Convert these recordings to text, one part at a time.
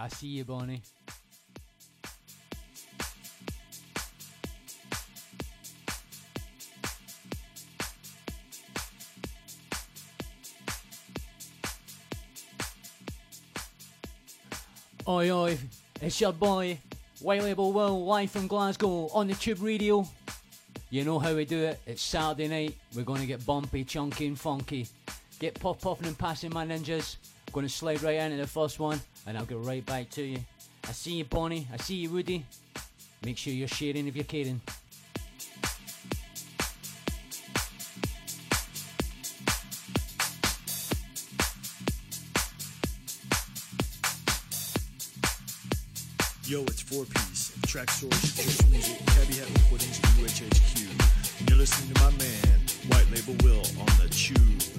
I see you, Bonnie. Oi, oi, it's your boy, White Label Will, live from Glasgow on the Tube Radio. You know how we do it. It's Saturday night. We're to get bumpy, chunky, and funky. Get pop popping and passing my ninjas. To slide right into the first one, and I'll get right back to you. I see you, Bonnie. I see you, Woody. Make sure you're sharing if you're caring. Yo, it's four piece. Traxsource, Church Music, Tabby Hat Recordings, UHHQ. You're listening to my man, White Label Will, on the Tube.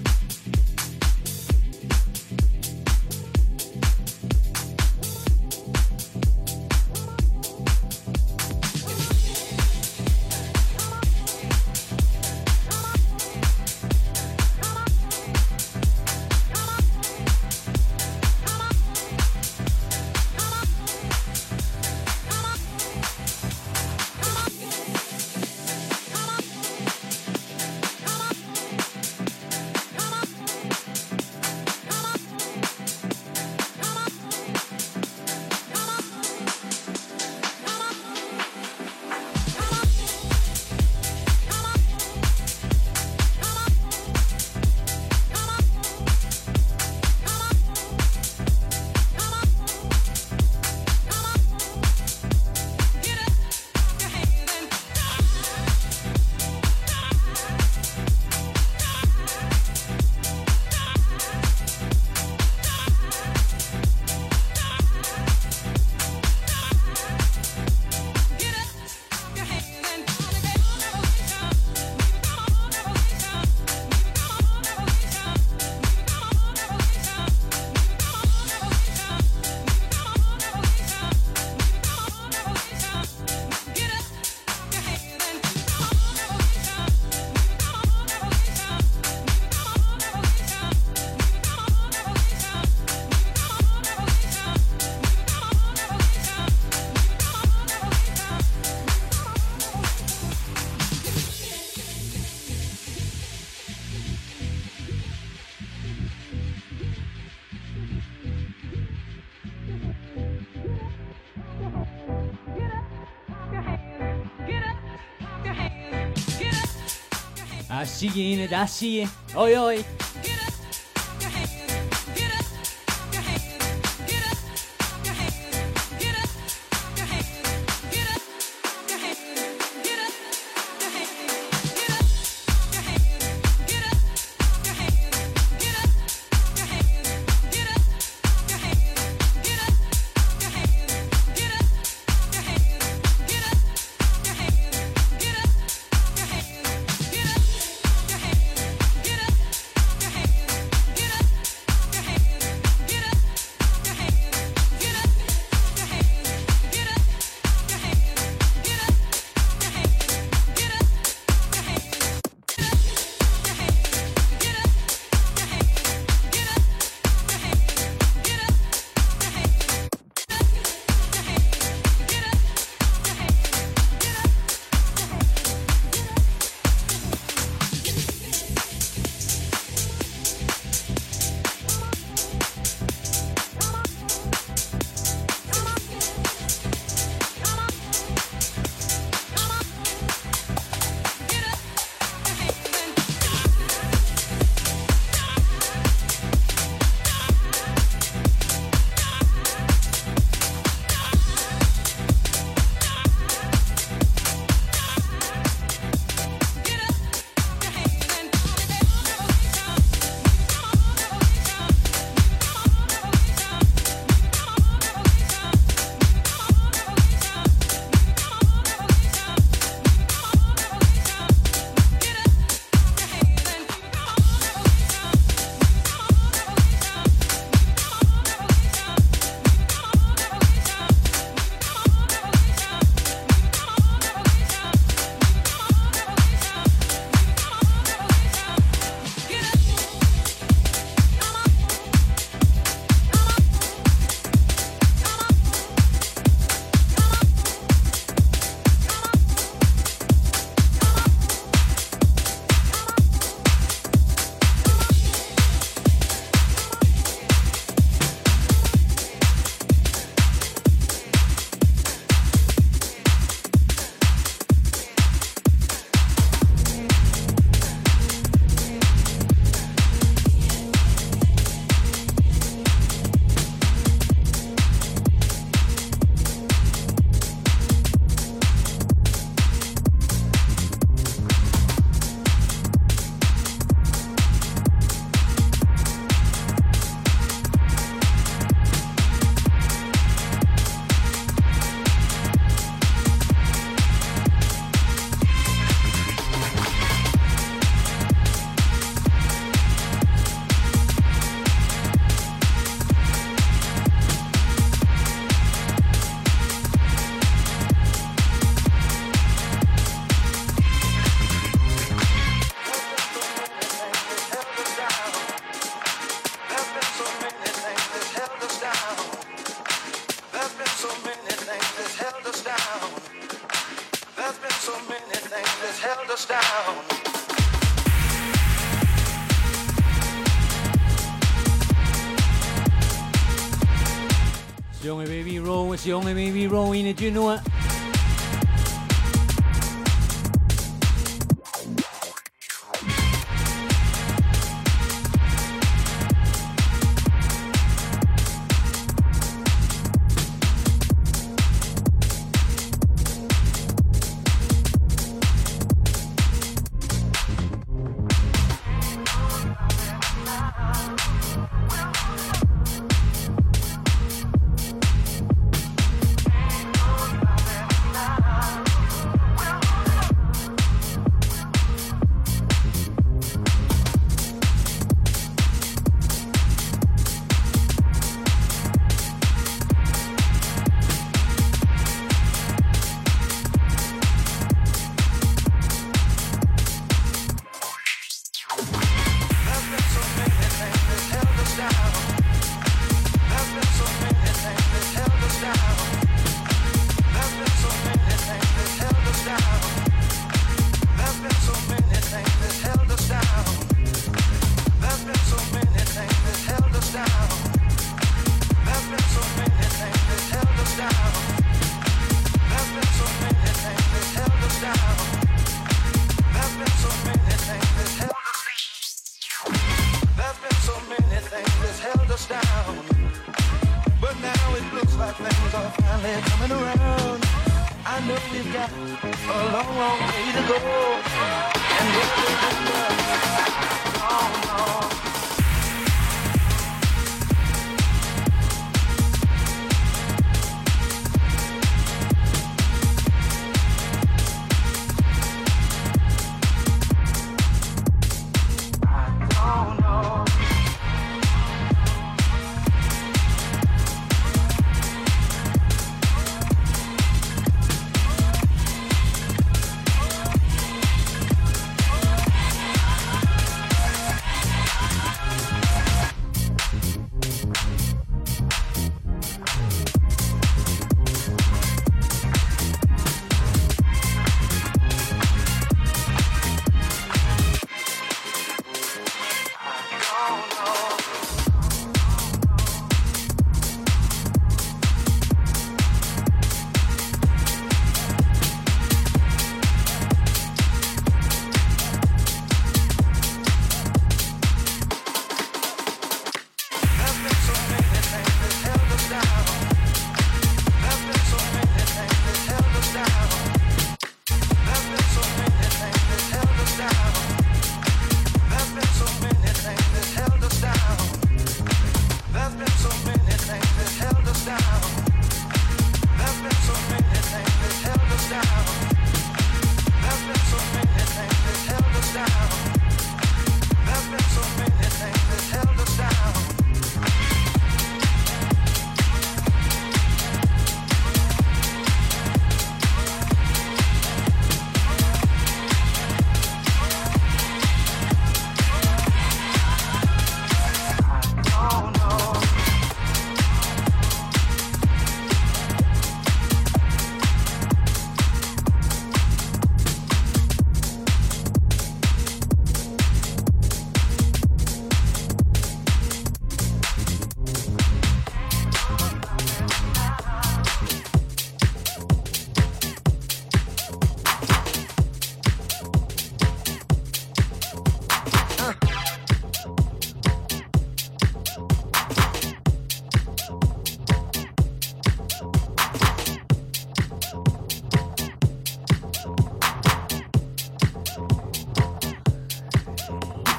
I see you in it, I see you. Oi, oi. The only baby rolling, did you know it?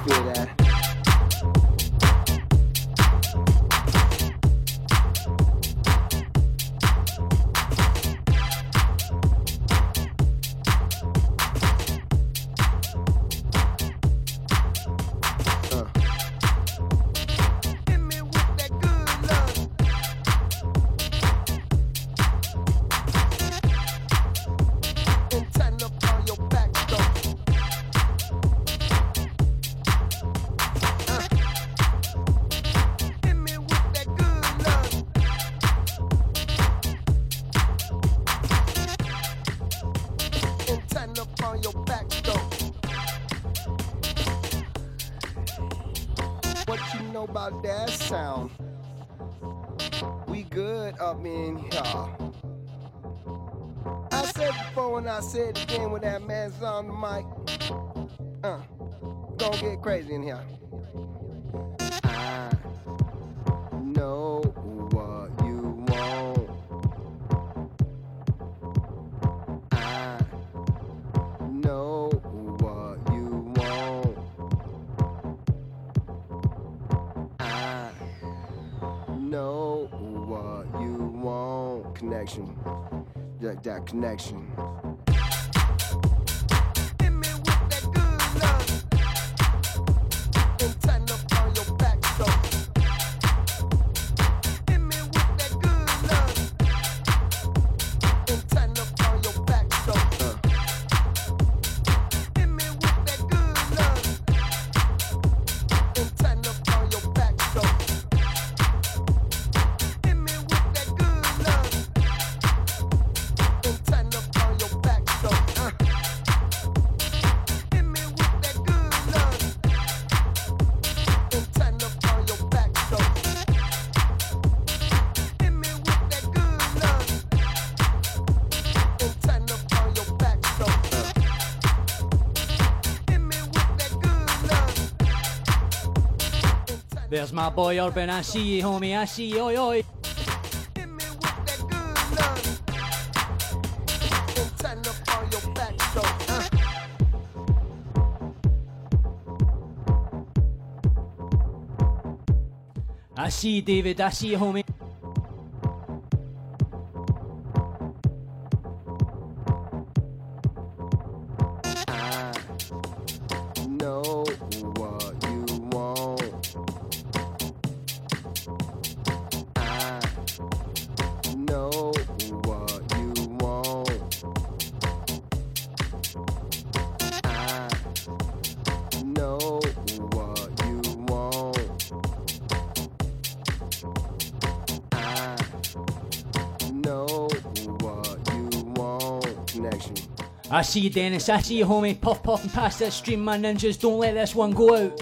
do that. On the mic? Uh, don't get crazy in here. I know what you want. I know what you want. I know what you want. Connection. That, that connection. boy Urban. I see you, homie. I see you. Oi, oi. I see you, David. I see you, homie. I see you, Dennis. I see you, homie. Puff, puff, and pass that stream, my ninjas. Don't let this one go out.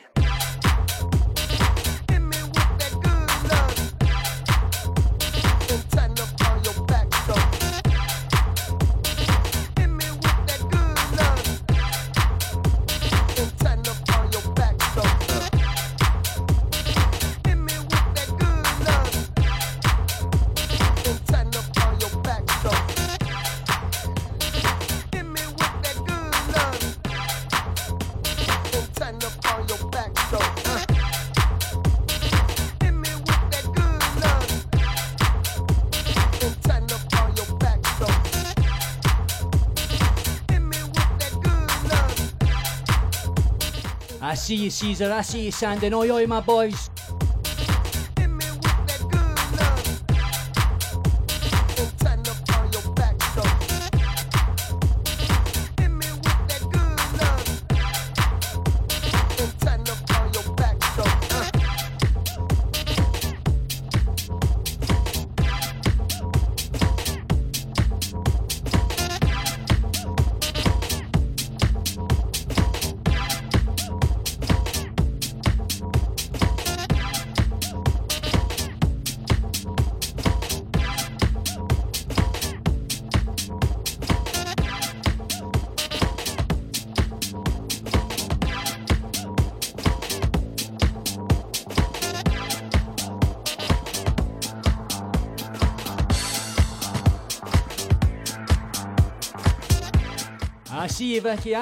see you, Caesar. I see you, Sandin. Oi, oi, my boys.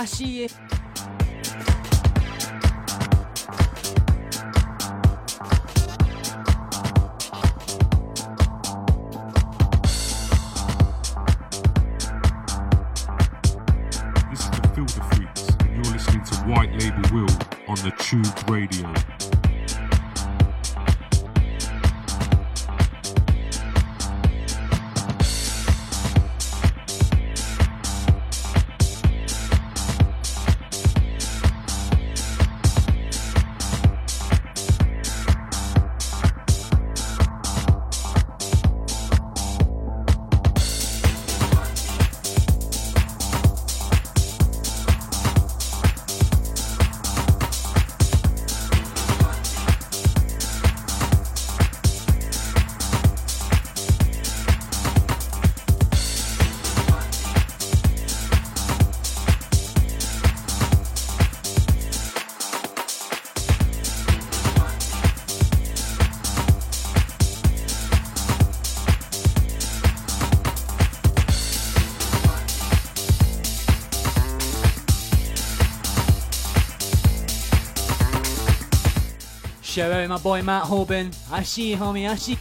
See Shout out my boy Matt Hoban. I see you, homie. I see.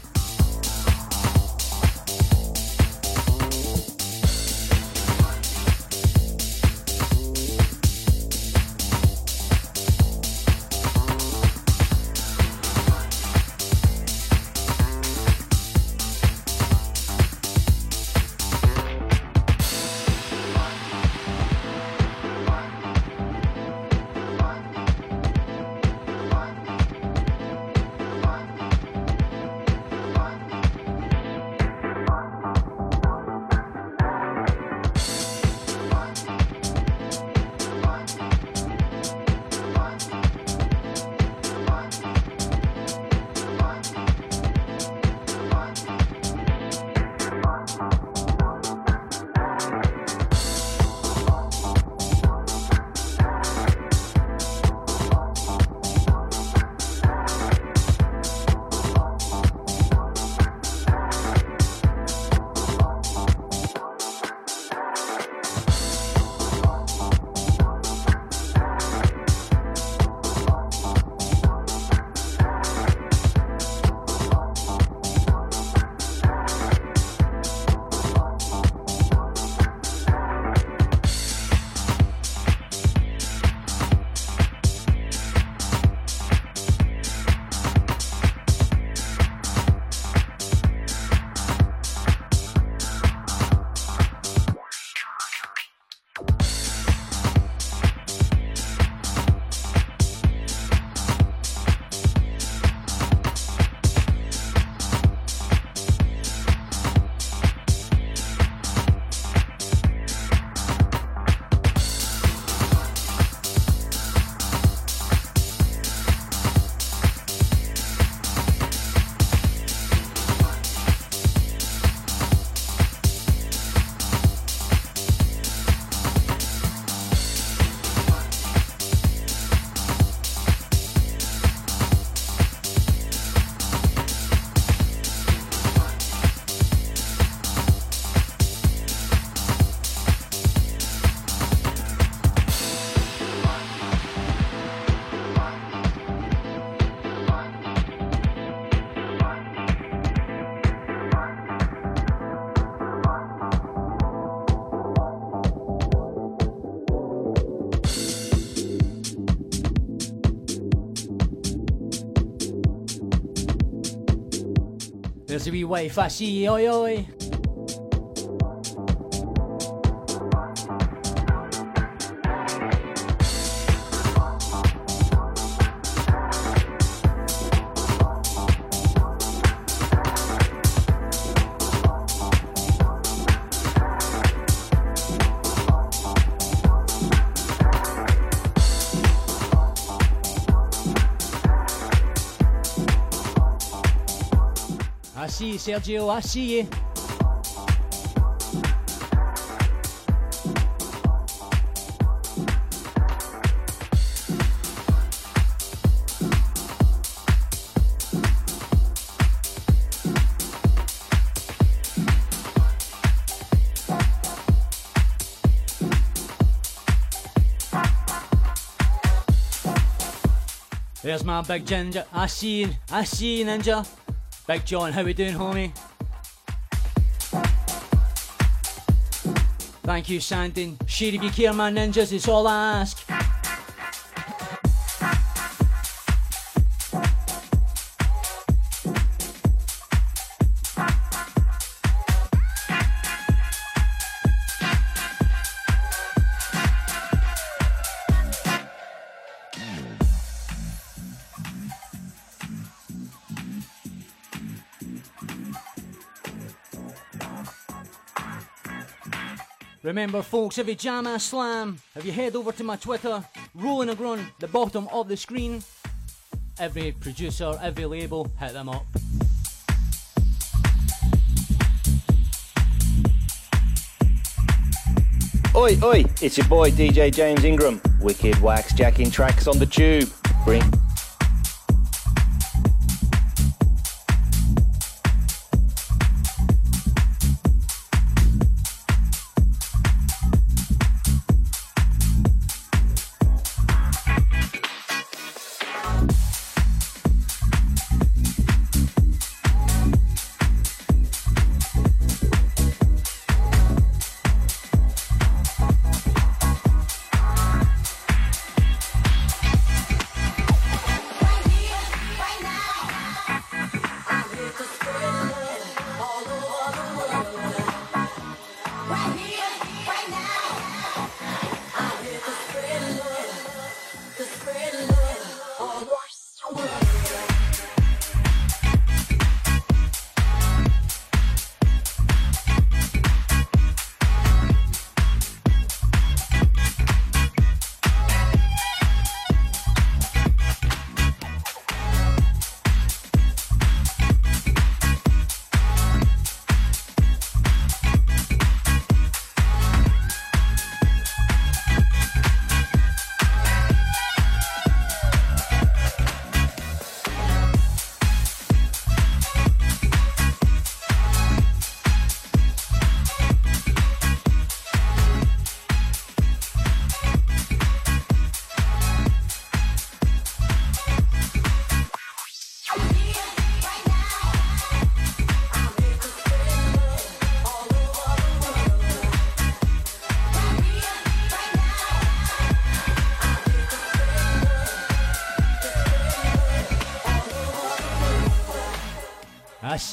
A wee wife. I. Oi, oi. Sergio. I see you. There's my big ginger. I seen, I seen ninja. Big John, how we doing, homie? Thank you, Sandin. Share if you care, my ninjas. It's all I ask. Remember, folks, if you jam a slam, if you head over to my Twitter, rolling a grunt, the bottom of the screen, every producer, every label, hit them up. Oi, oi, it's your boy DJ James Ingram. Wicked wax Jackin Traxx on the tube. Bring.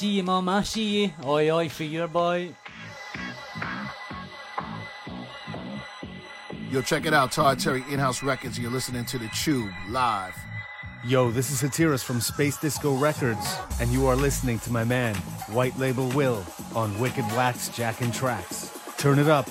See you, mum. I see you. Oi, oi, for your boy. Yo, check it out, Todd Terry In-House Records. You're listening to The Tube live. Yo, this is Hatiras from Space Disco Records, and you are listening to my man, White Label Will, on Wicked Wax Jackin Traxx. Turn it up.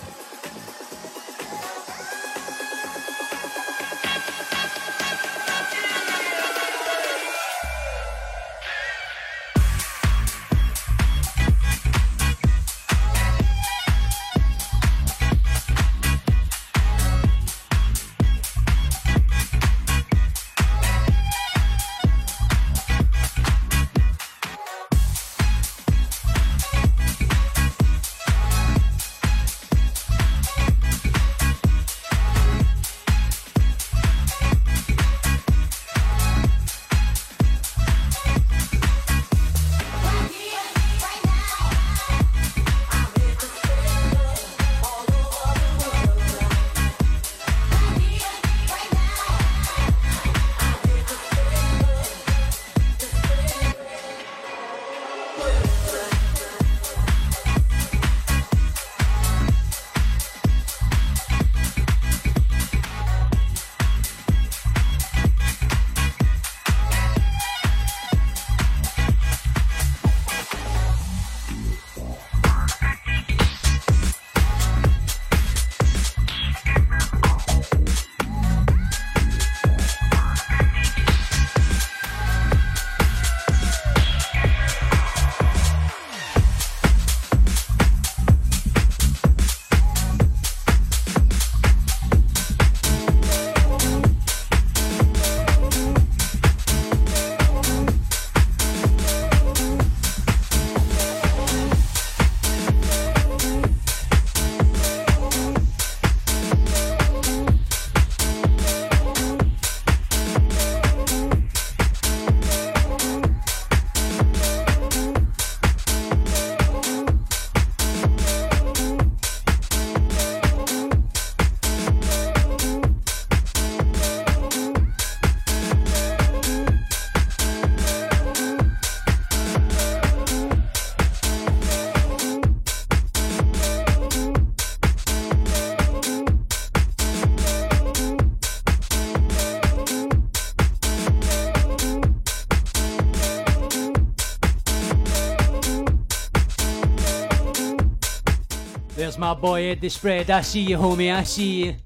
My boy Ed the Spread. I see you, homie. I see you.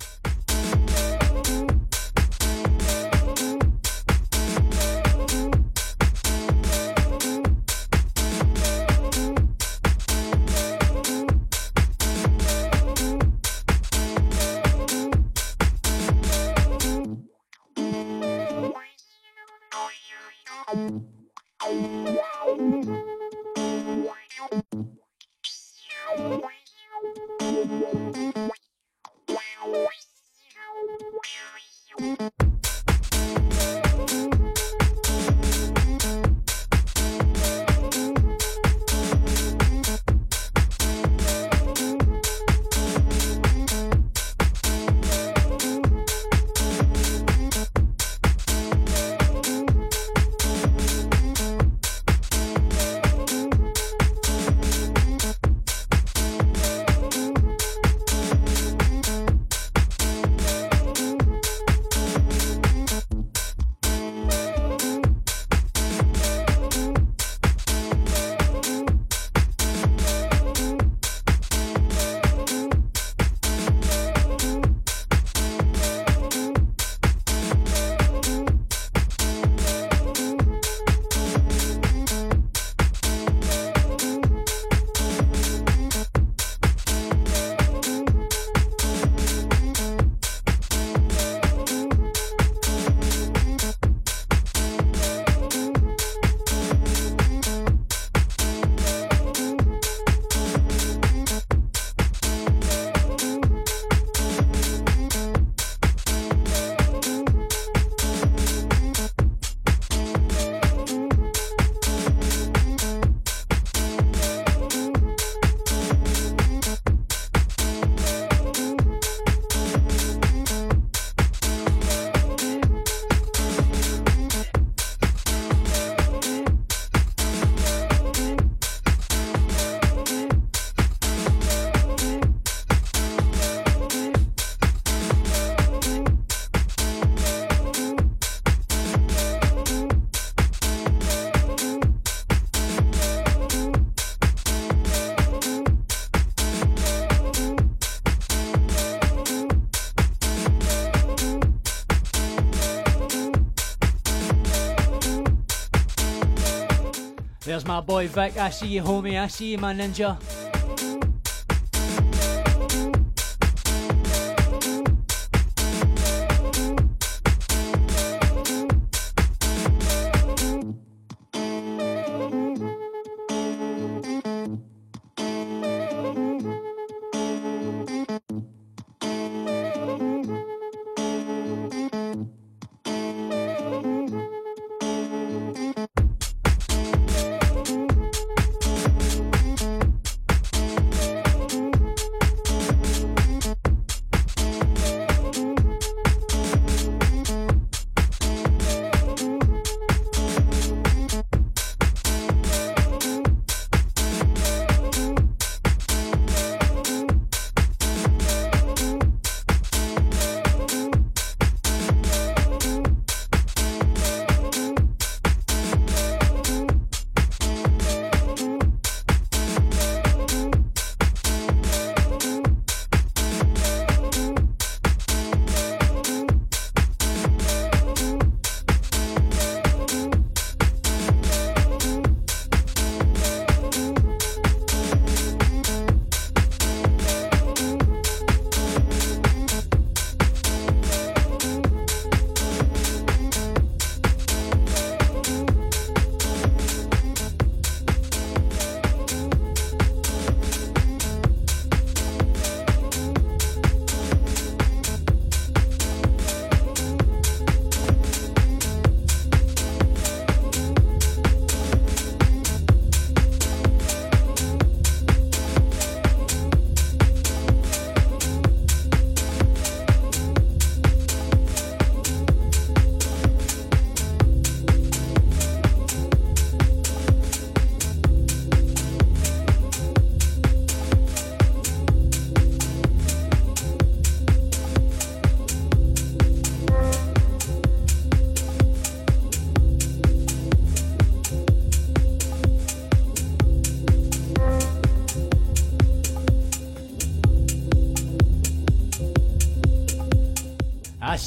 There's my boy Vic. I see you, homie. I see you, my ninja.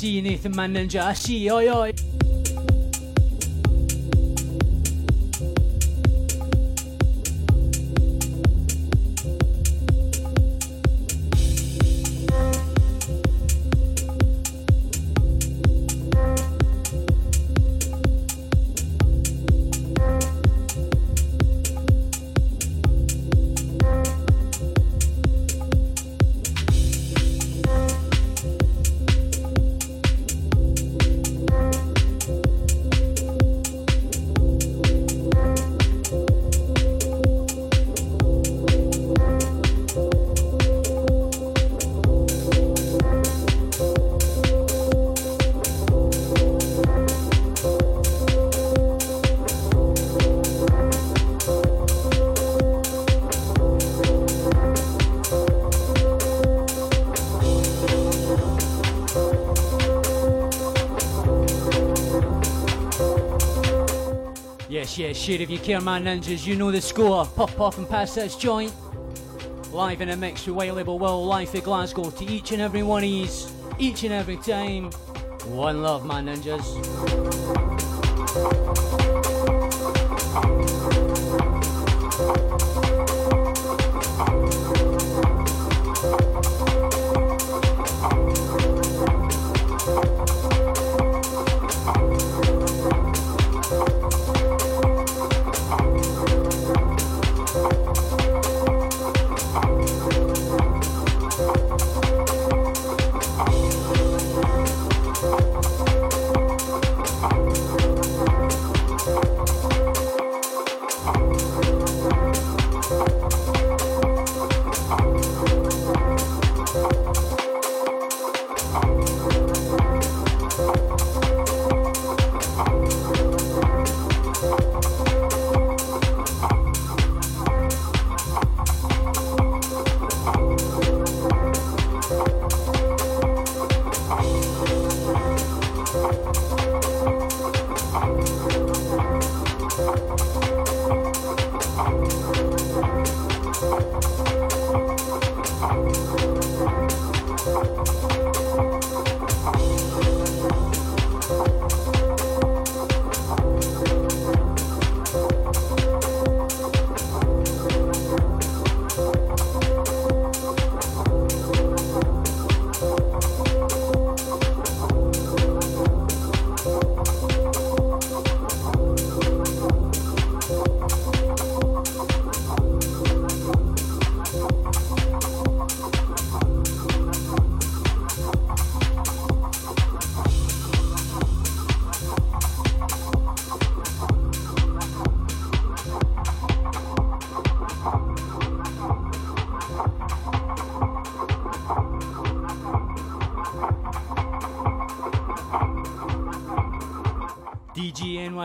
See you, Nathan Man Ninja. I see you. Oi, oi. Shit if you care, man ninjas. You know the score. Pop off and pass this joint. Live in a mix with White Label Will, live for Glasgow to each and every one of these, each and every time. One love, man ninjas.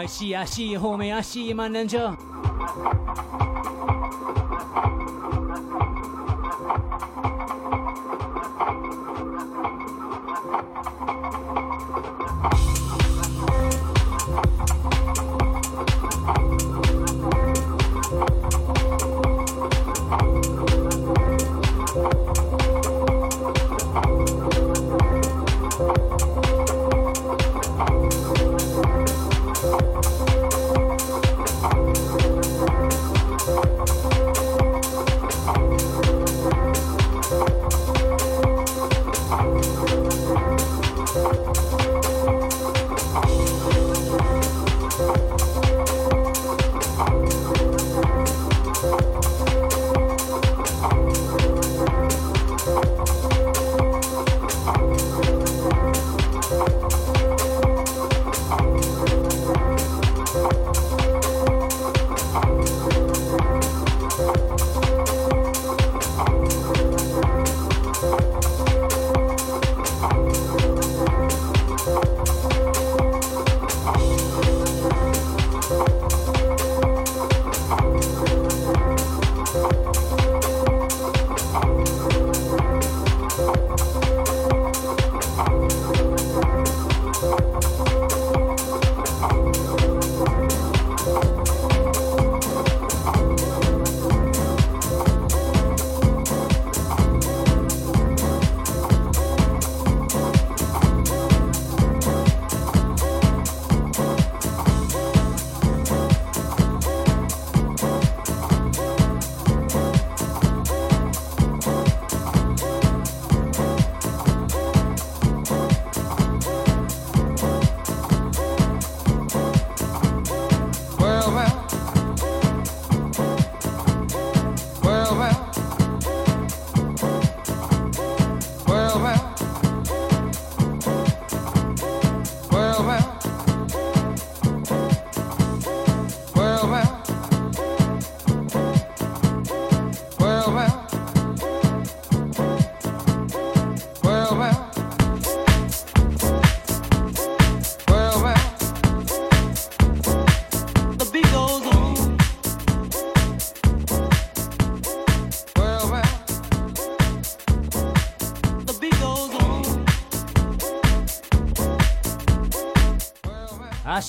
See, I see you, homie.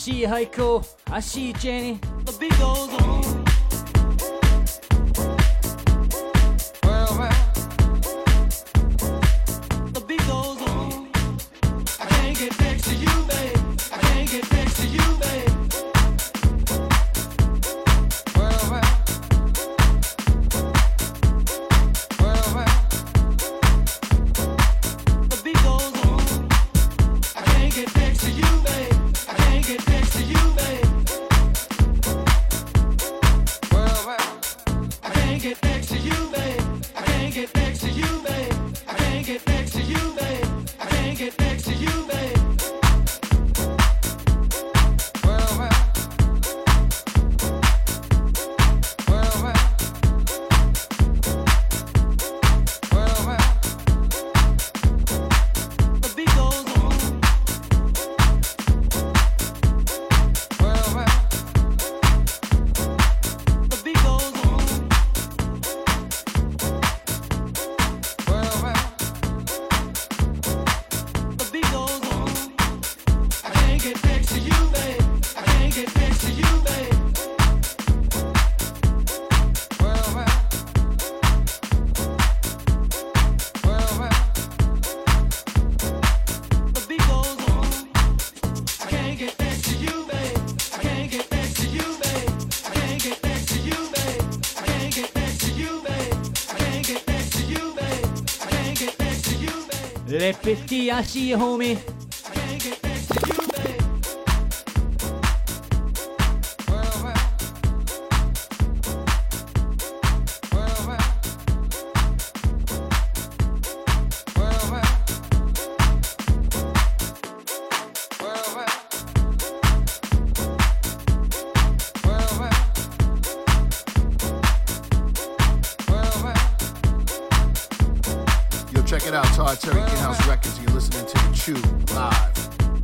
See you, Heiko. I see you, Jenny. The beat goes on. Pesquilla, she a homie. 2 Live.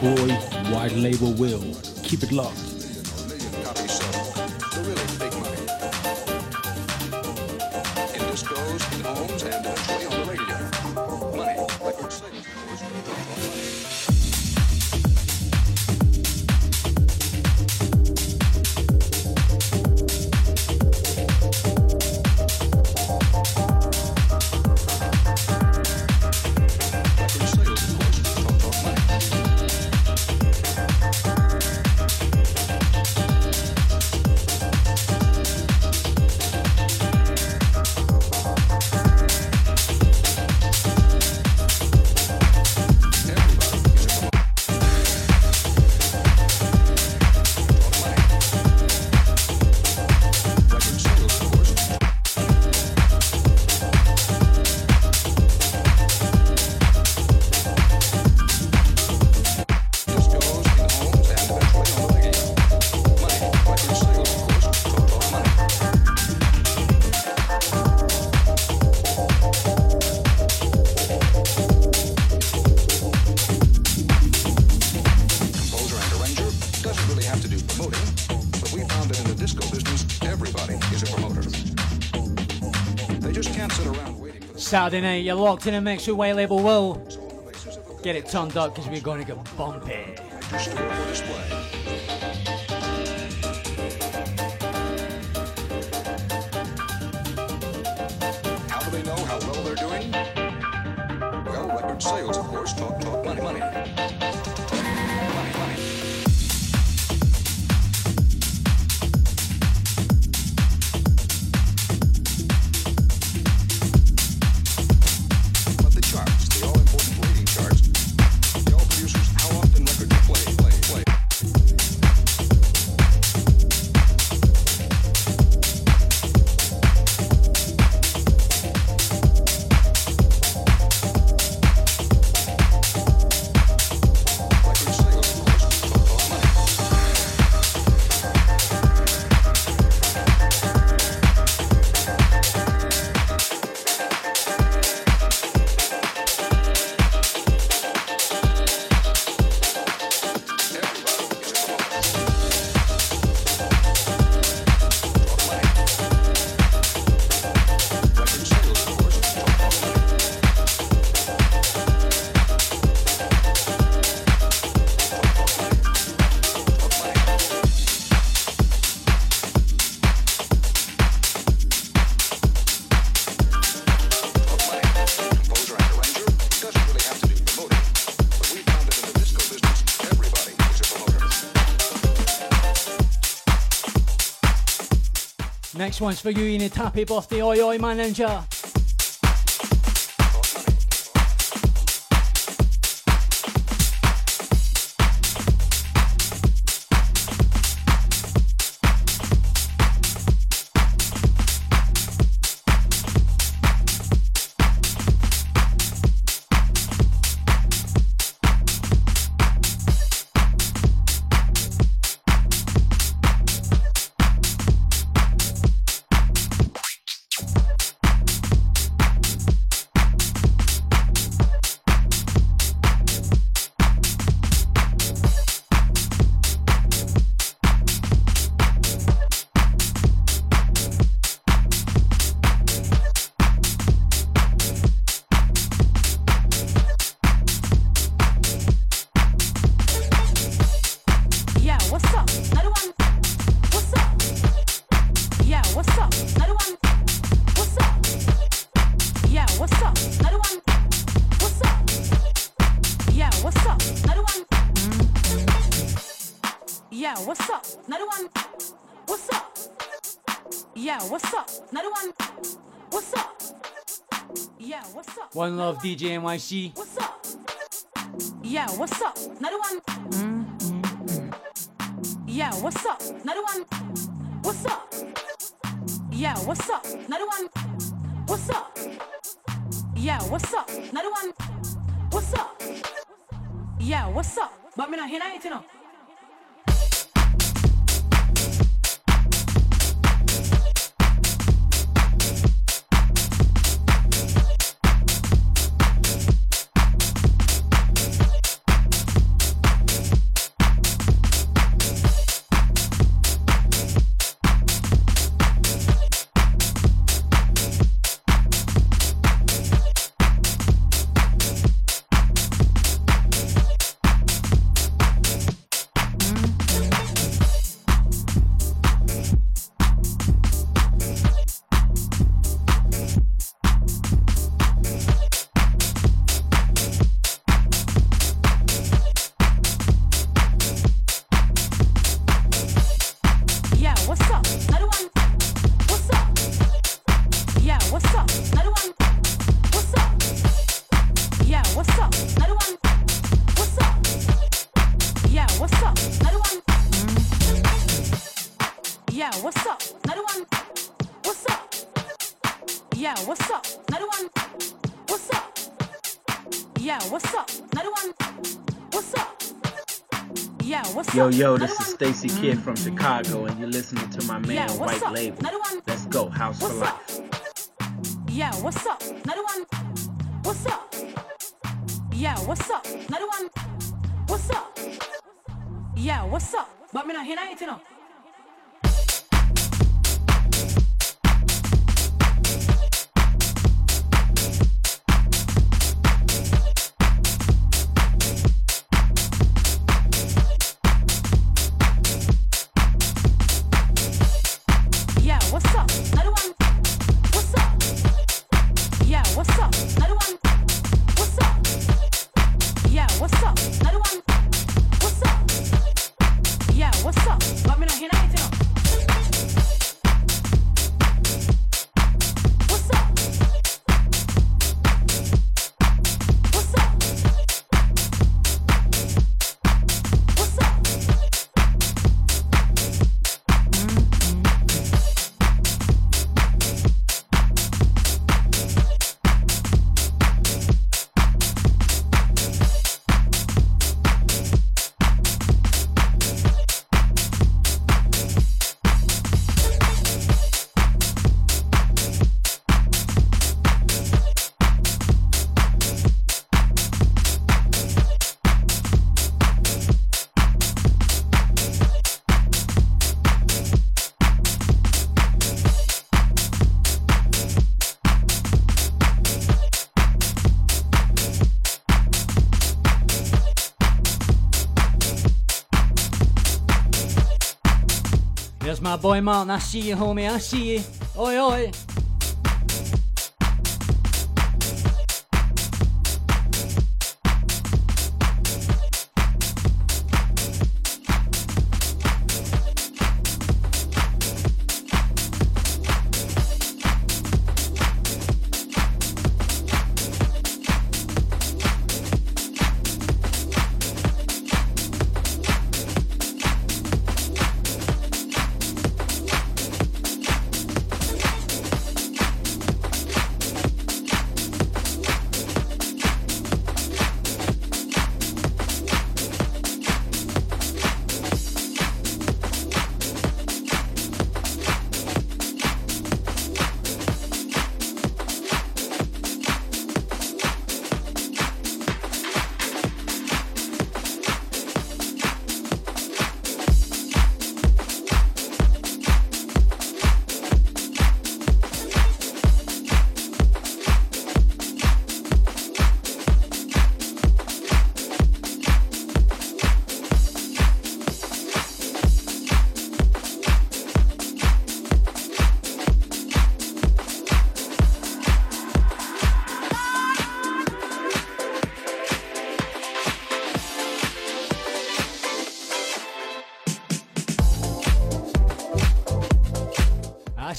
Boy, white label will. Keep it locked. Friday night. You're locked in a mix with White Label Will. Get it turned up because we're going to get bumpy. This one's for you, Inatapi Boss, the Oi Oi manager. DJ NYC? What's up? Yeah, what's up? Another one. Mm-hmm. Yeah, what's up? Another one. What's up? Yeah, what's up? Another one. What's up? Yeah, what's up? Another one. What's up? Yeah, what's up? But me not hear anything. Yo, up? yo, Another this is. Stacy Kidd from Chicago, and you're listening to my man Yeah, White up? Label. Let's go, House for What's Life. Yeah, what's up? Another one. What's up? Yeah, what's up? Another one. What's up? Yeah, what's up? But me not hear anything, There's my boy Martin. I see you, homie. I see you. Oi, oi. I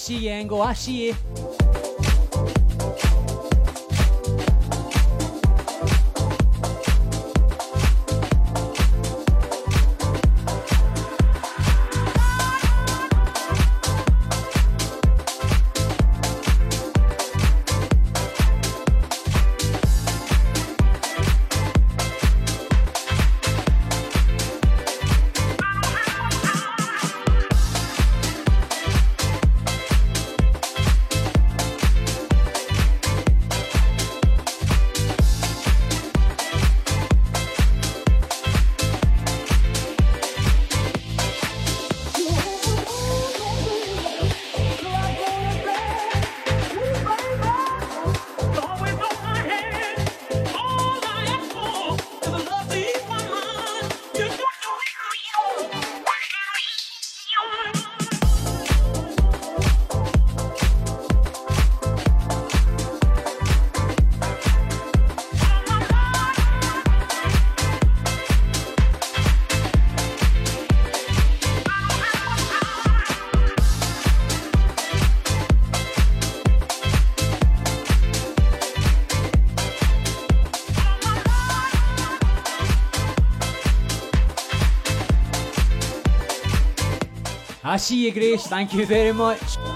see you, see you. Grace. Thank you very much.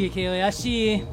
I see you, Kaylee. I see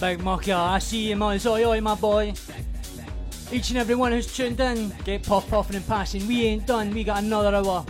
big mucker. I see you, Muzz. Oi, oi, my boy. Each and every one who's tuned in, get pop popping and passing. We ain't done. We got another hour.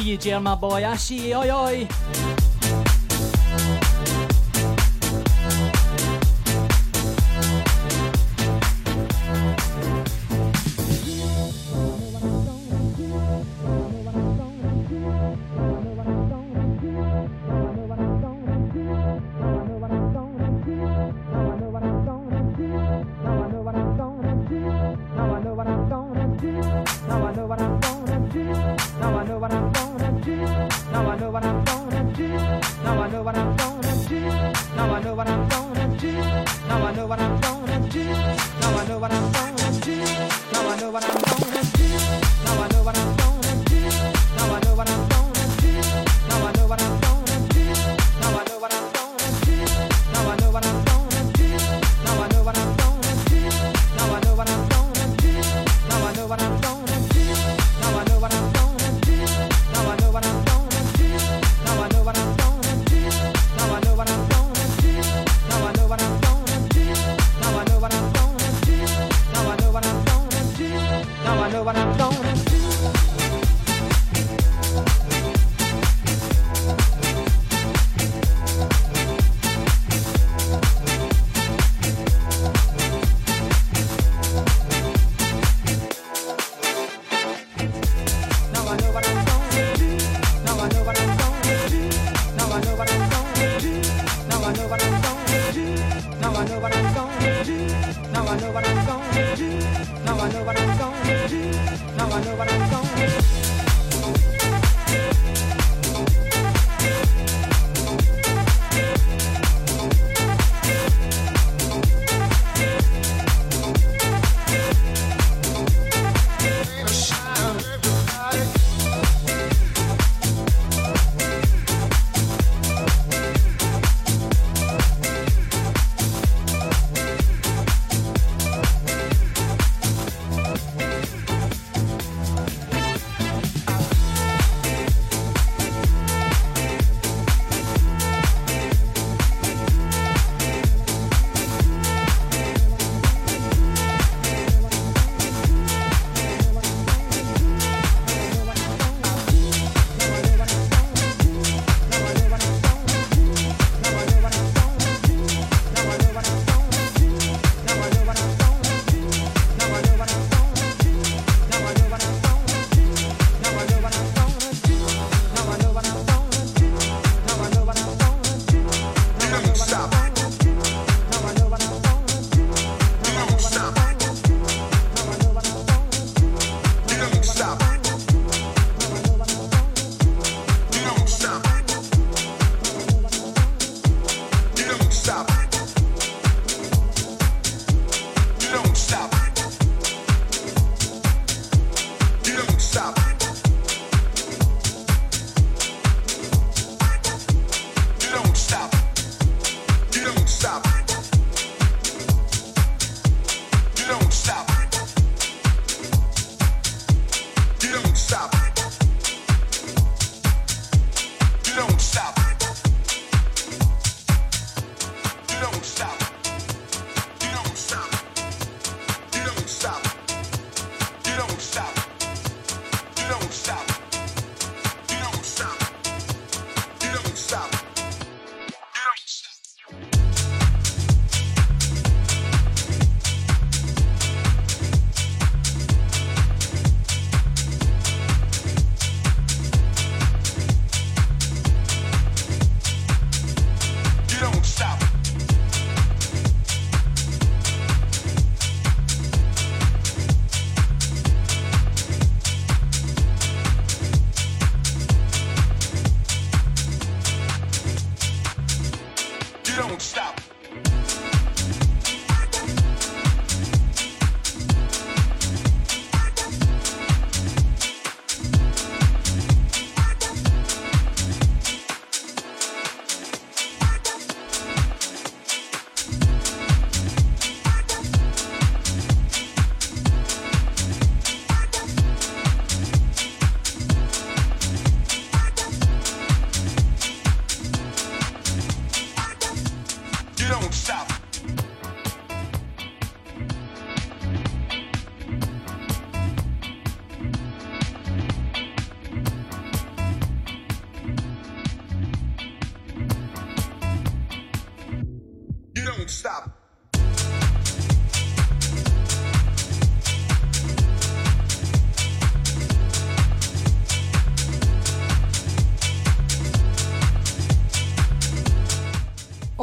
See you, Jerma boy. I see you. Oi, oi.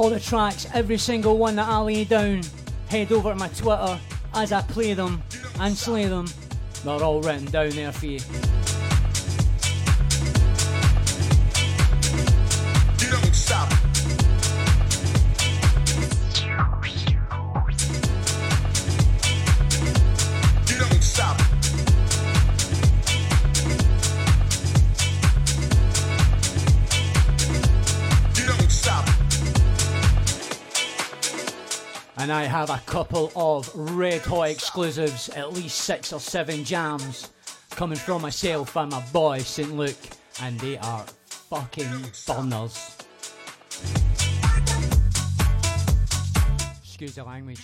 All the tracks, every single one that I lay down, head over to my Twitter as I play them and slay them. They're all written down there for you. Have a couple of red hot exclusives, at least six or seven jams coming from myself and my boy St. Luke, and they are fucking burners. Excuse the language.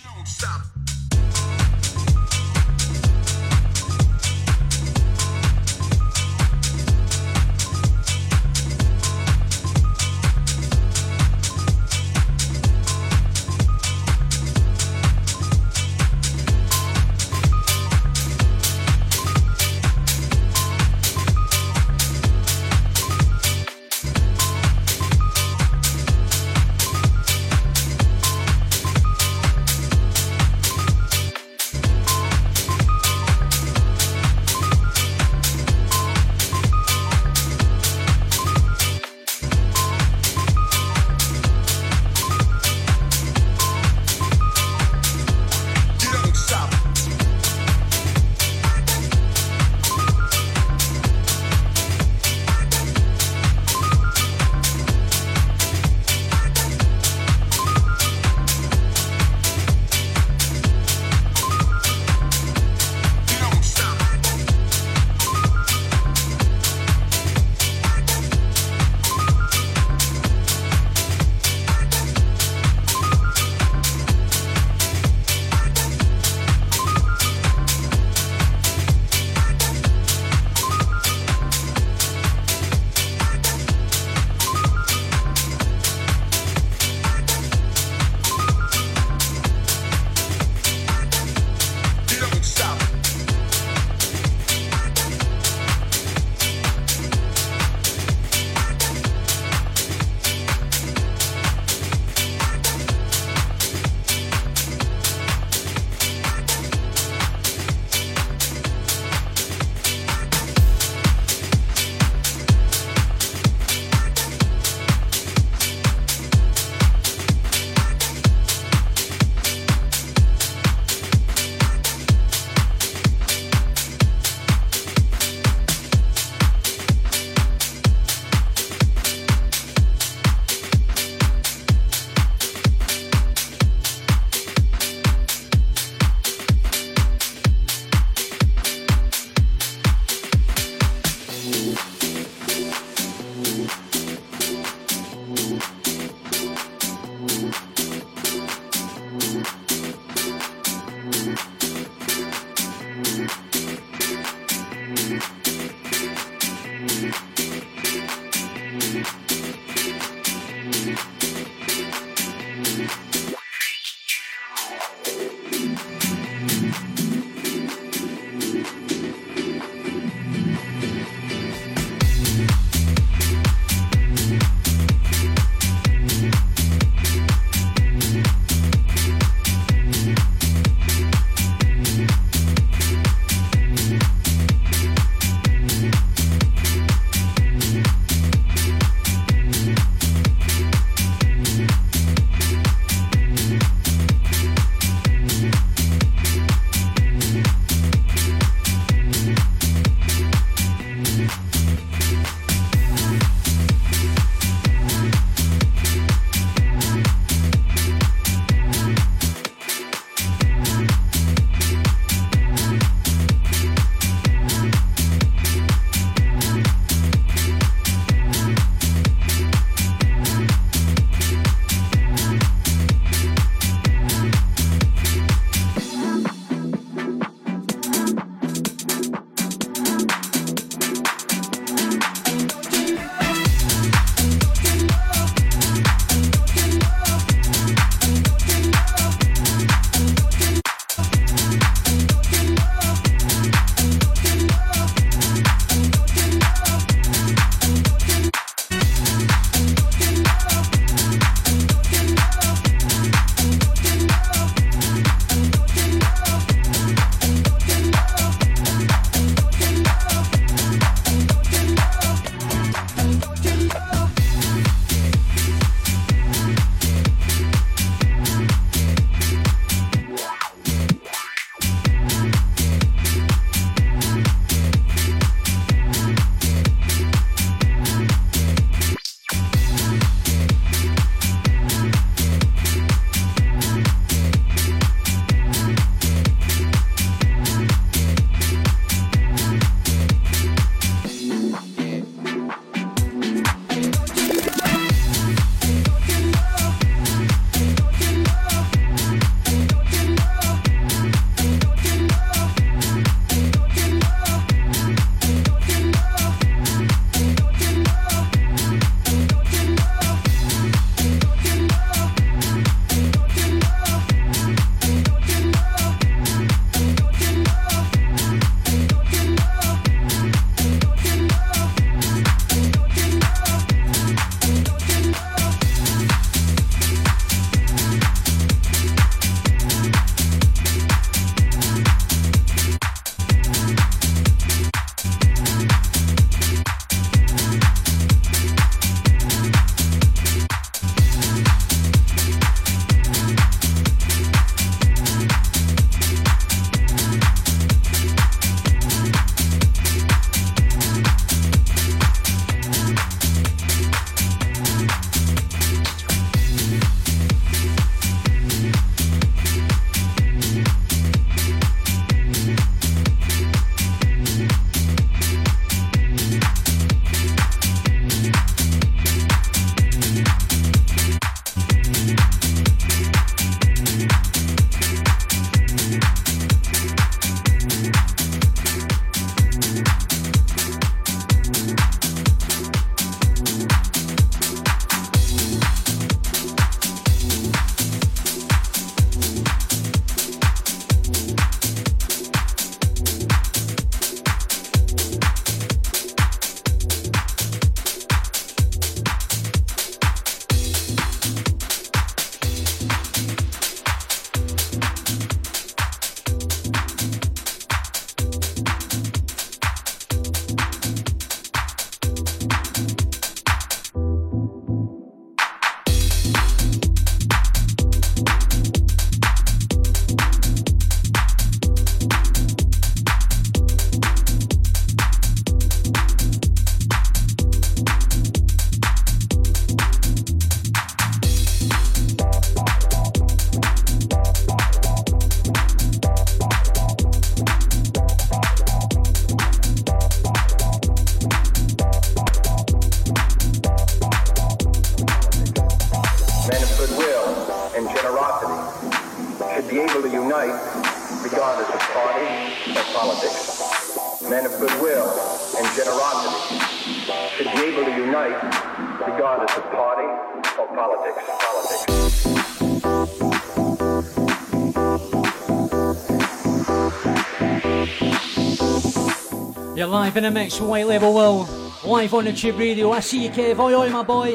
live in a mix with White Label Will. Live on the Tube Radio. I see you, Kev. Oi, oi, my boy.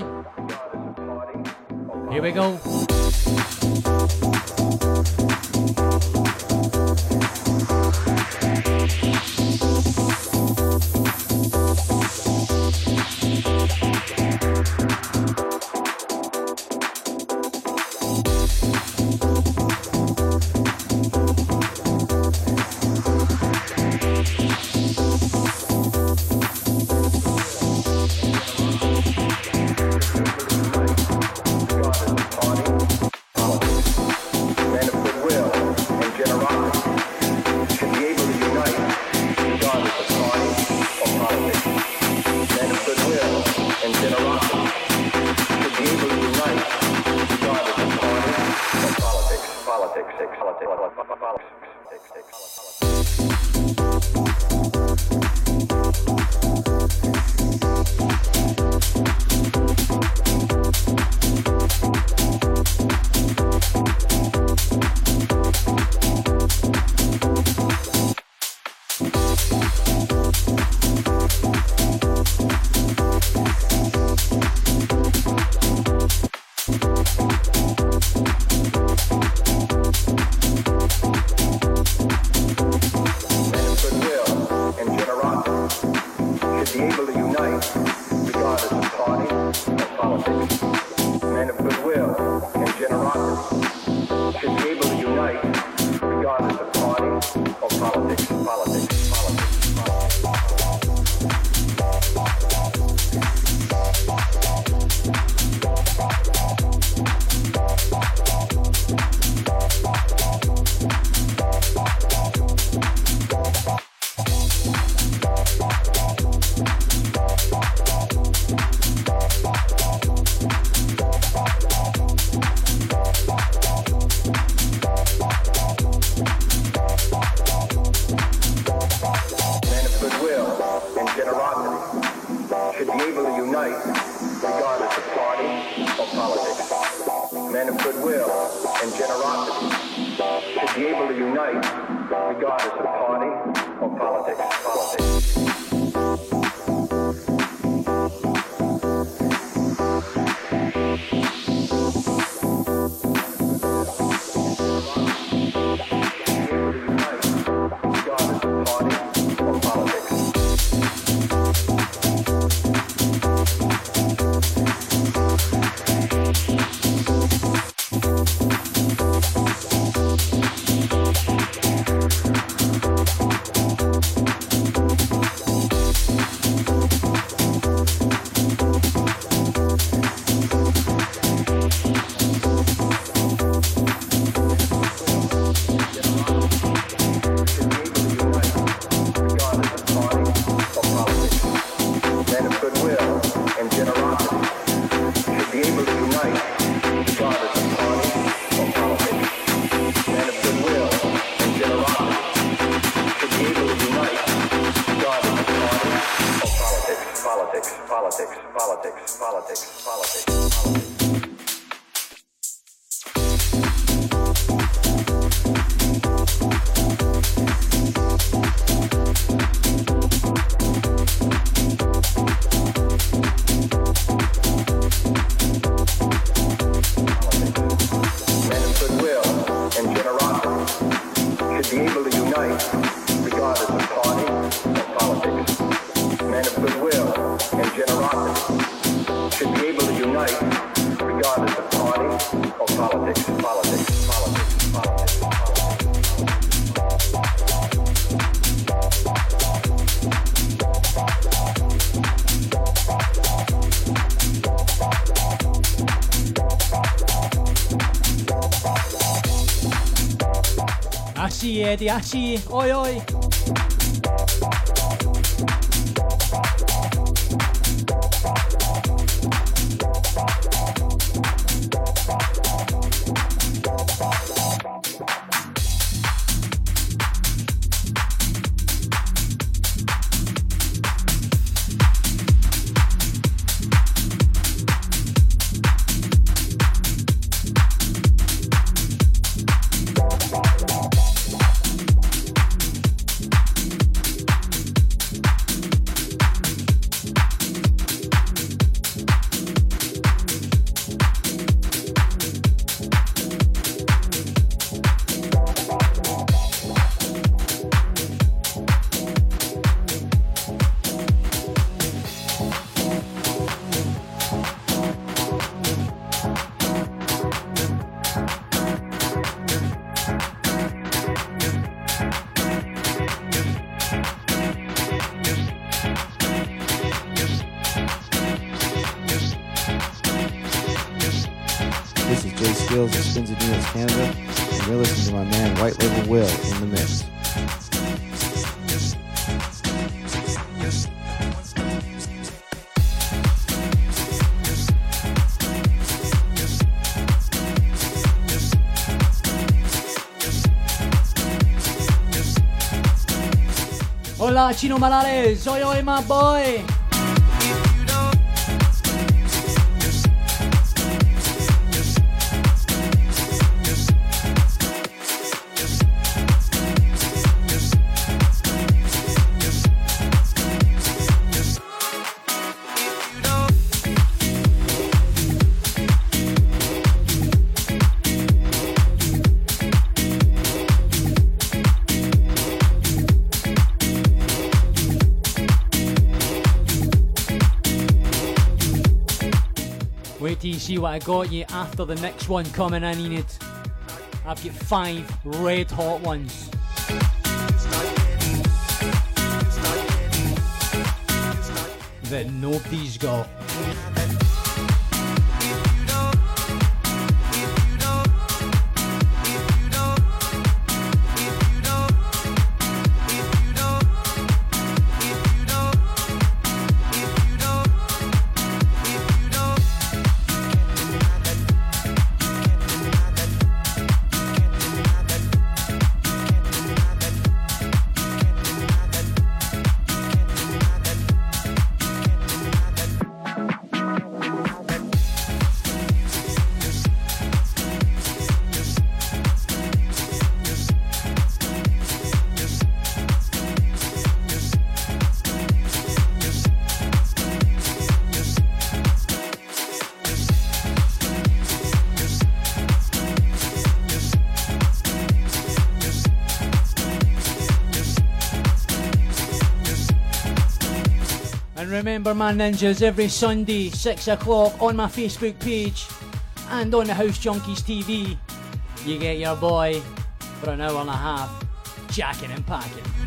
Here we go. げて足おいおい。And Canada, and you're listening to my man White Label Will in the mix. Hola, Chino Morales. Oi, oi, my boy. See what I got you after the next one coming in, Enid. I've got five red hot ones. That nobody's got. Remember, my ninjas, every Sunday, 6 o'clock on my Facebook page and on the House Junkies TV, you get your boy for an hour and a half, jacking and packing.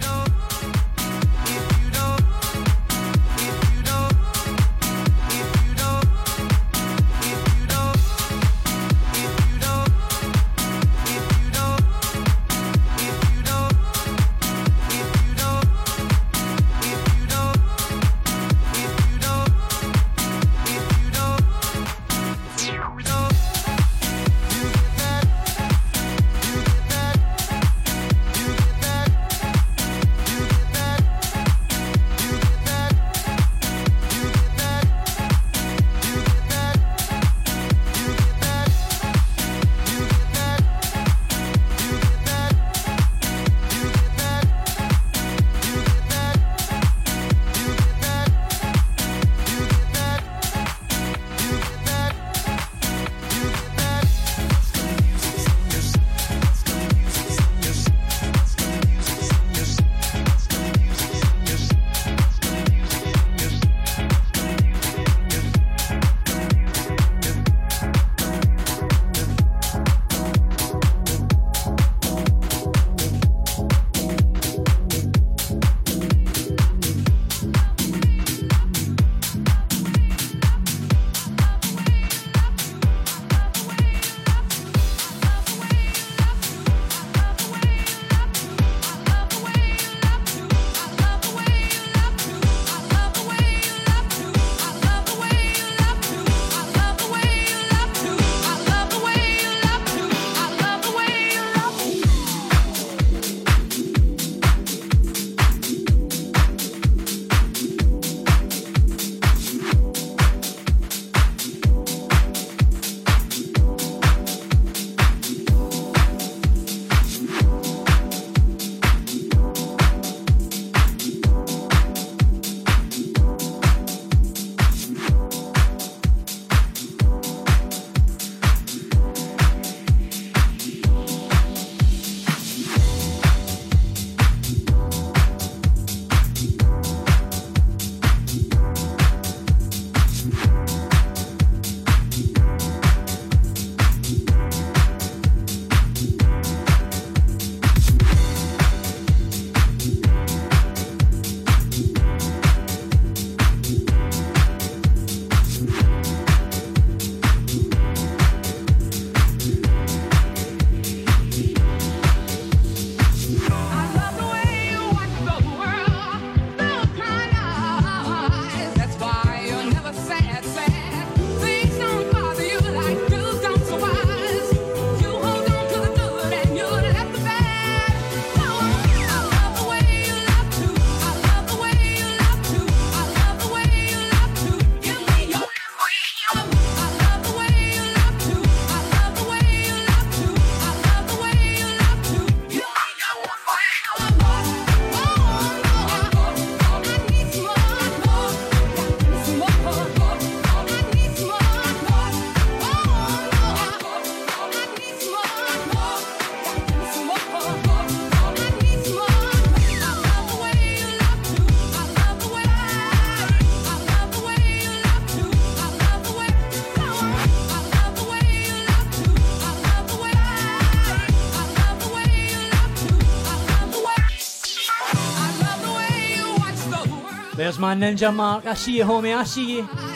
Cheers, man. Ninja Mark. I see you, homie. I see you.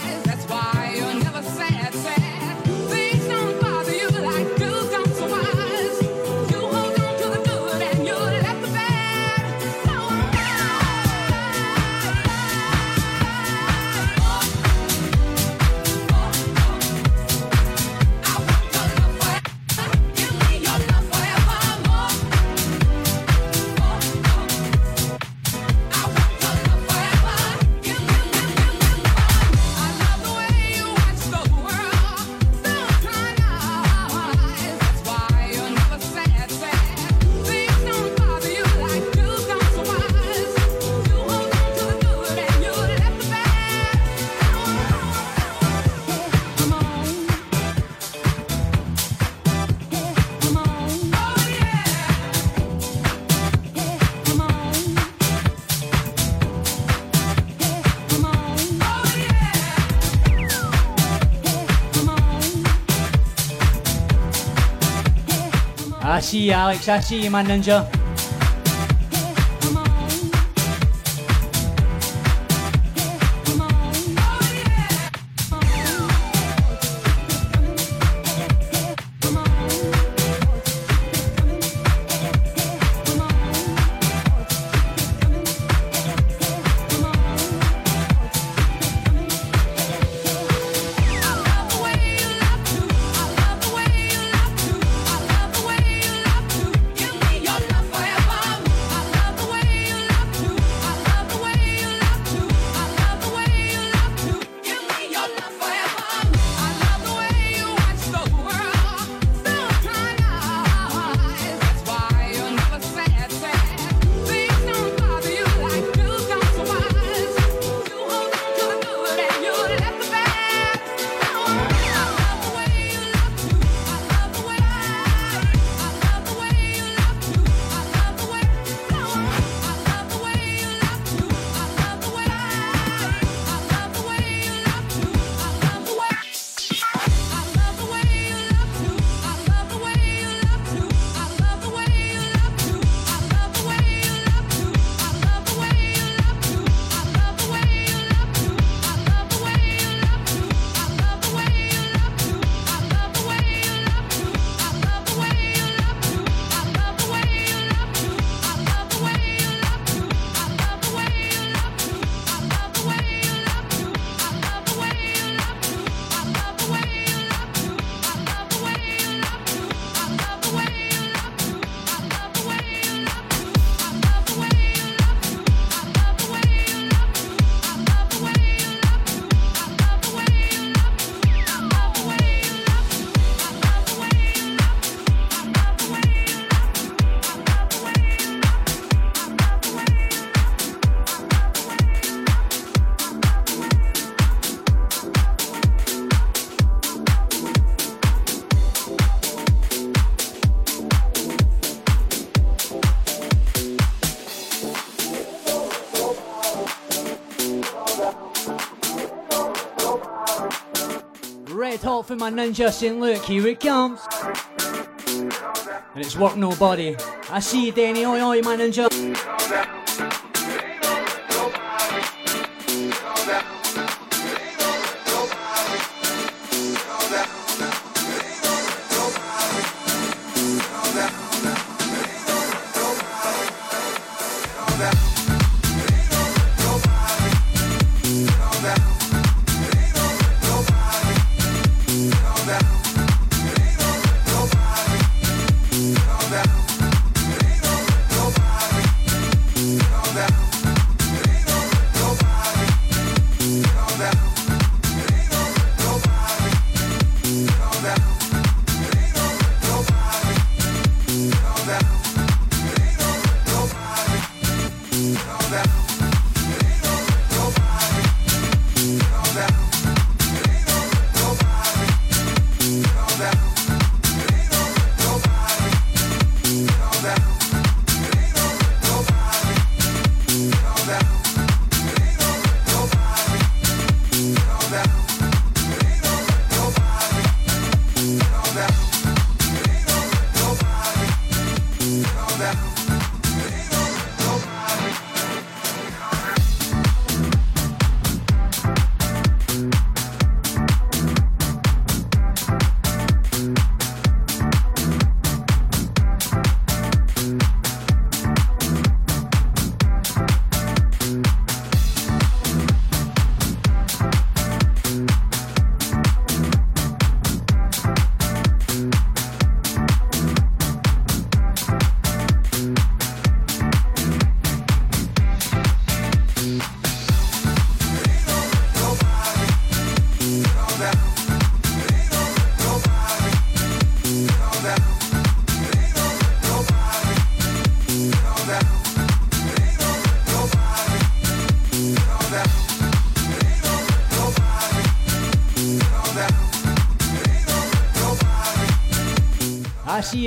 I see you, Alex. I see you, man. Ninja. For my ninja saying, look, here it comes. And it's work nobody. I see you, Danny. Oi, oi, my ninja.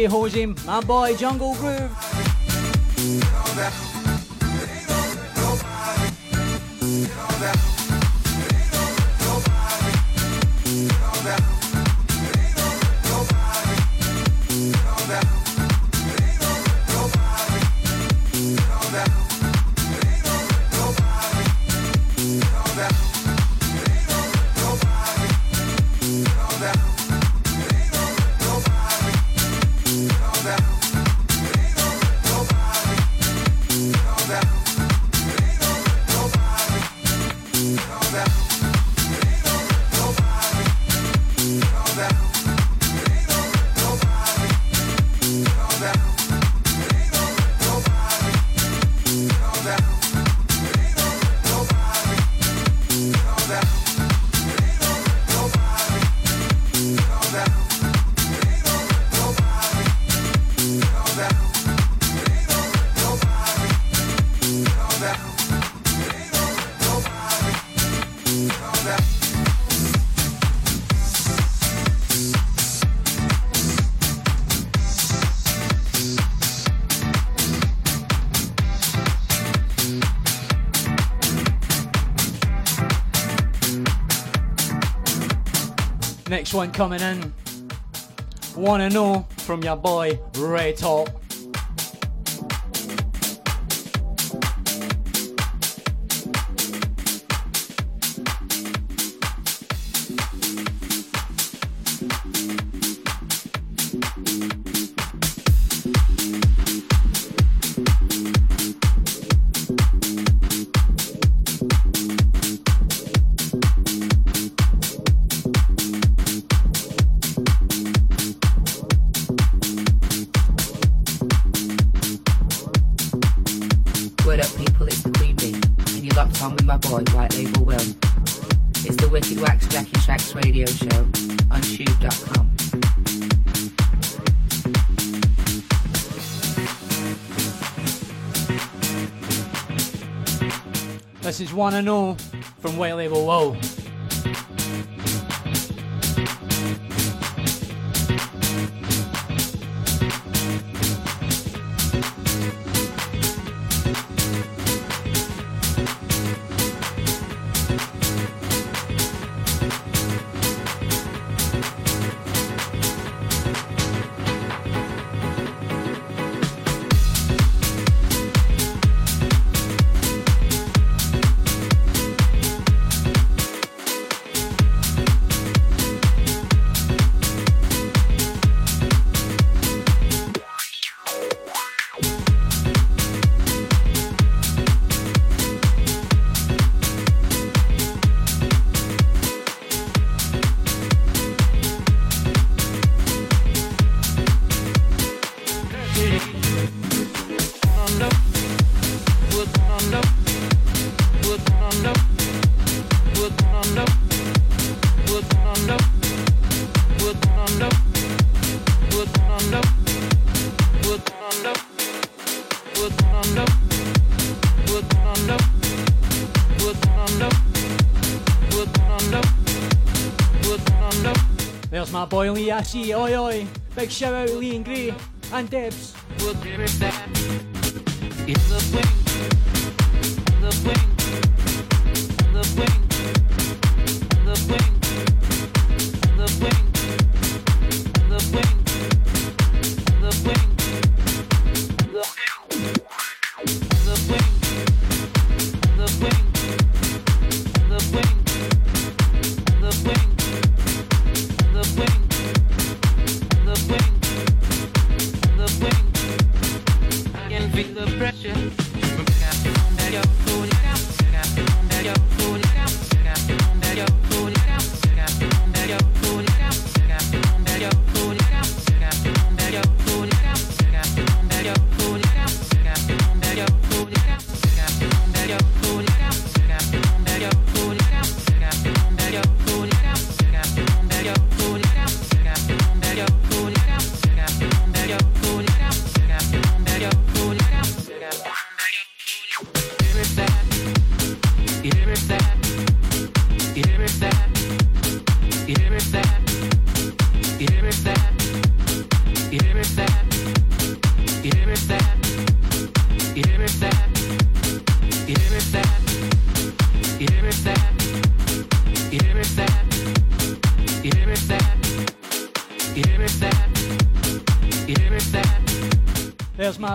Jose. My boy, Jungle Groove. Next one coming in. Wanna know from your boy Red Hot. Is Wanna Know from White Label Whoa. Ashy, oi oi. Big shout out Lee and Gray and Debs. Unit,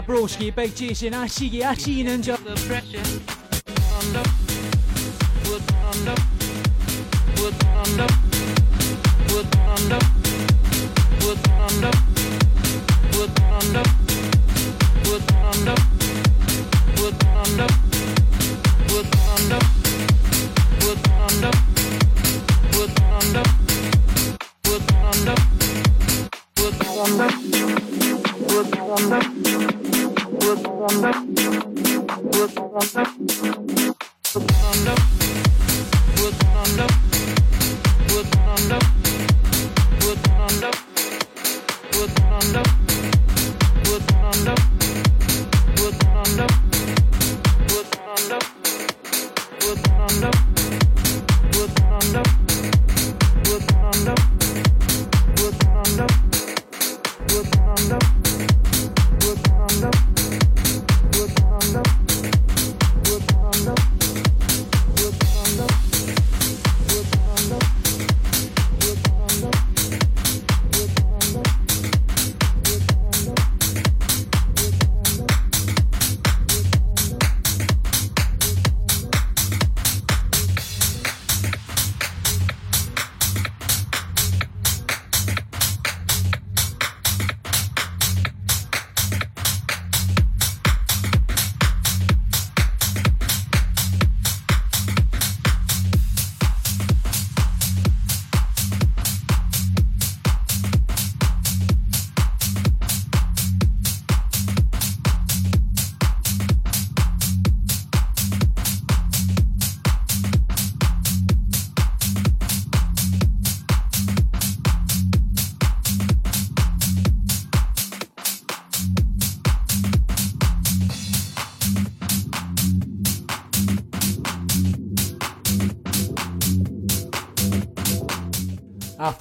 broski, big Jason, I see you, I see you, ninja.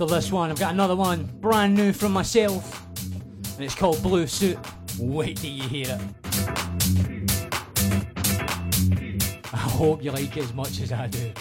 after this one. I've got another one, brand new from myself, and it's called Blue Suit. Wait till you hear it. I hope you like it as much as I do.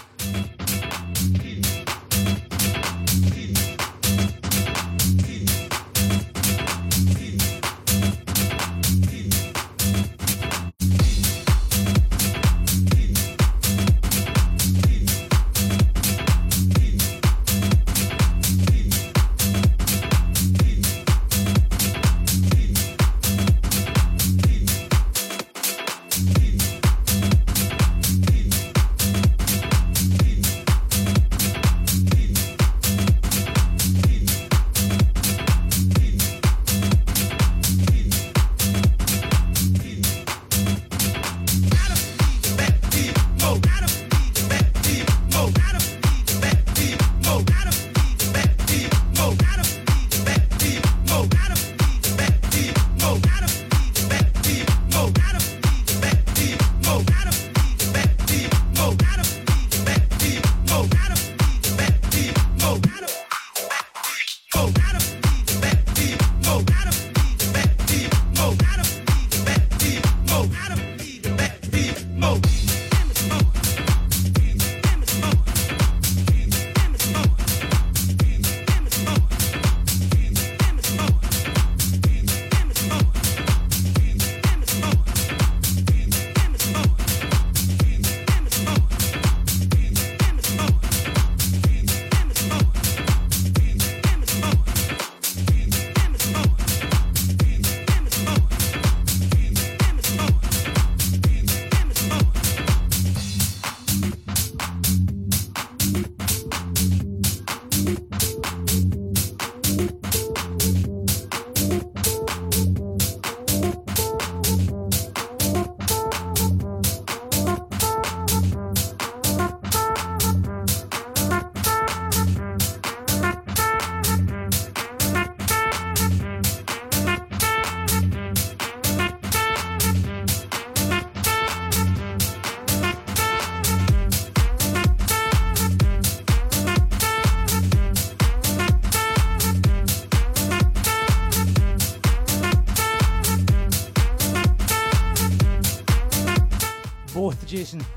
Jason.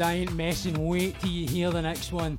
I ain't messing. Wait till you hear the next one.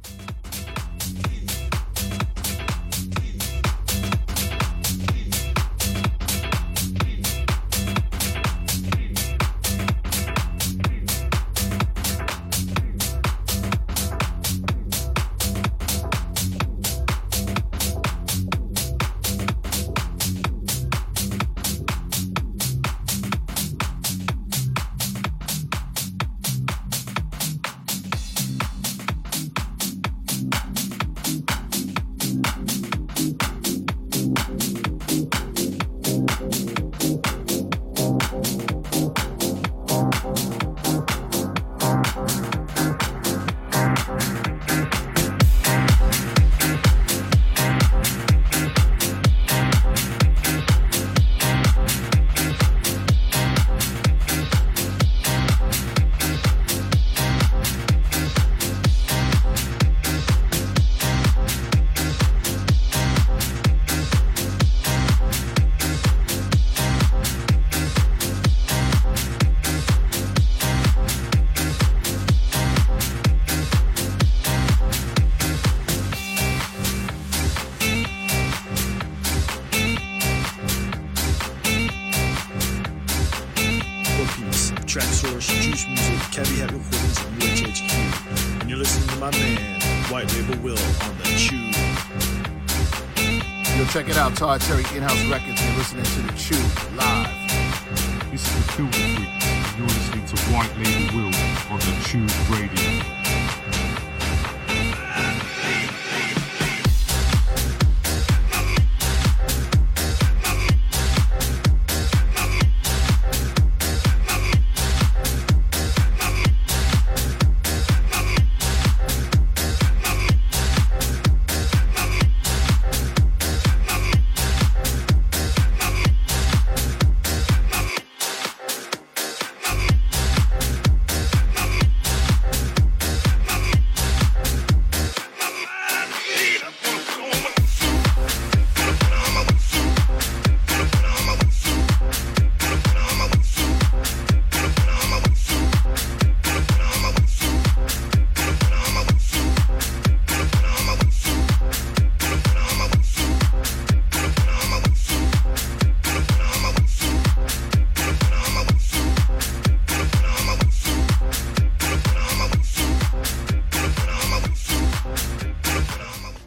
Todd Terry In-House Records. You're listening to the Tube live. This is the Freaks, and you're listening to White Label Will on the Tube Radio.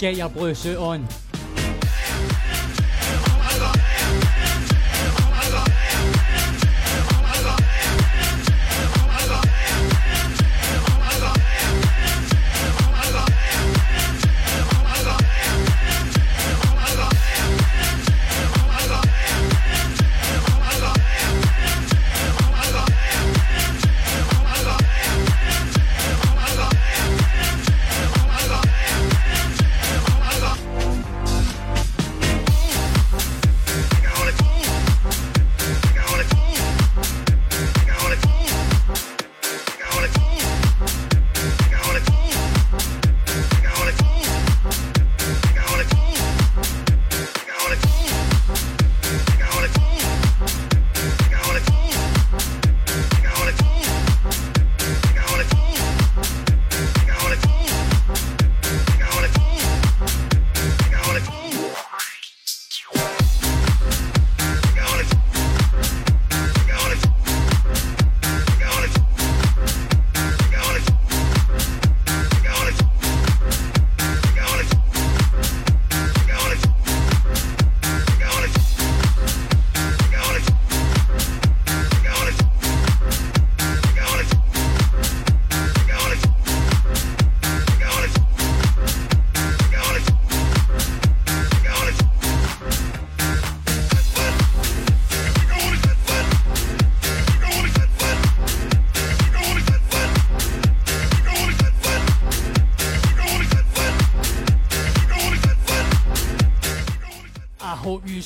Get your blue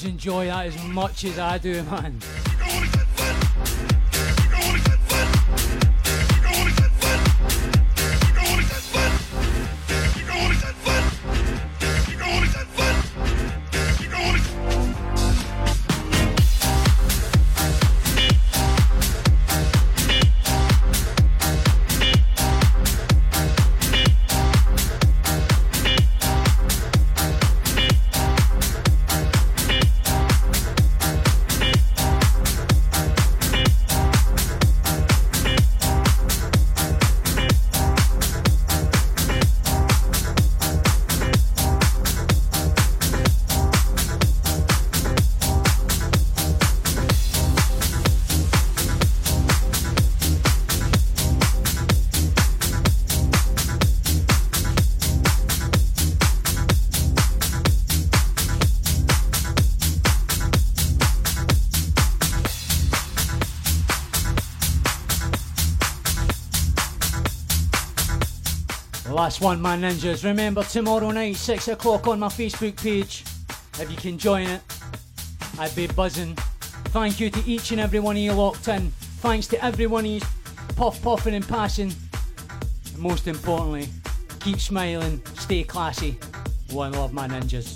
you enjoy that as much as I do, man. Last one, my ninjas. Remember, tomorrow night, 6 o'clock on my Facebook page. If you can join it, I'd be buzzing. Thank you to each and every one of you locked in. Thanks to every one of you puff puffing and passing. And most importantly, keep smiling, stay classy. One love, my ninjas.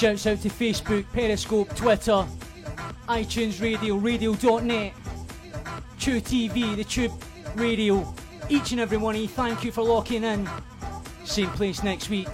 Shouts out to Facebook, Periscope, Twitter, iTunes Radio, Radio.net, Tube TV, the Tube Radio. Each and every one of you, thank you for locking in. Same place next week.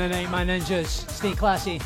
My ninjas. Stay classy.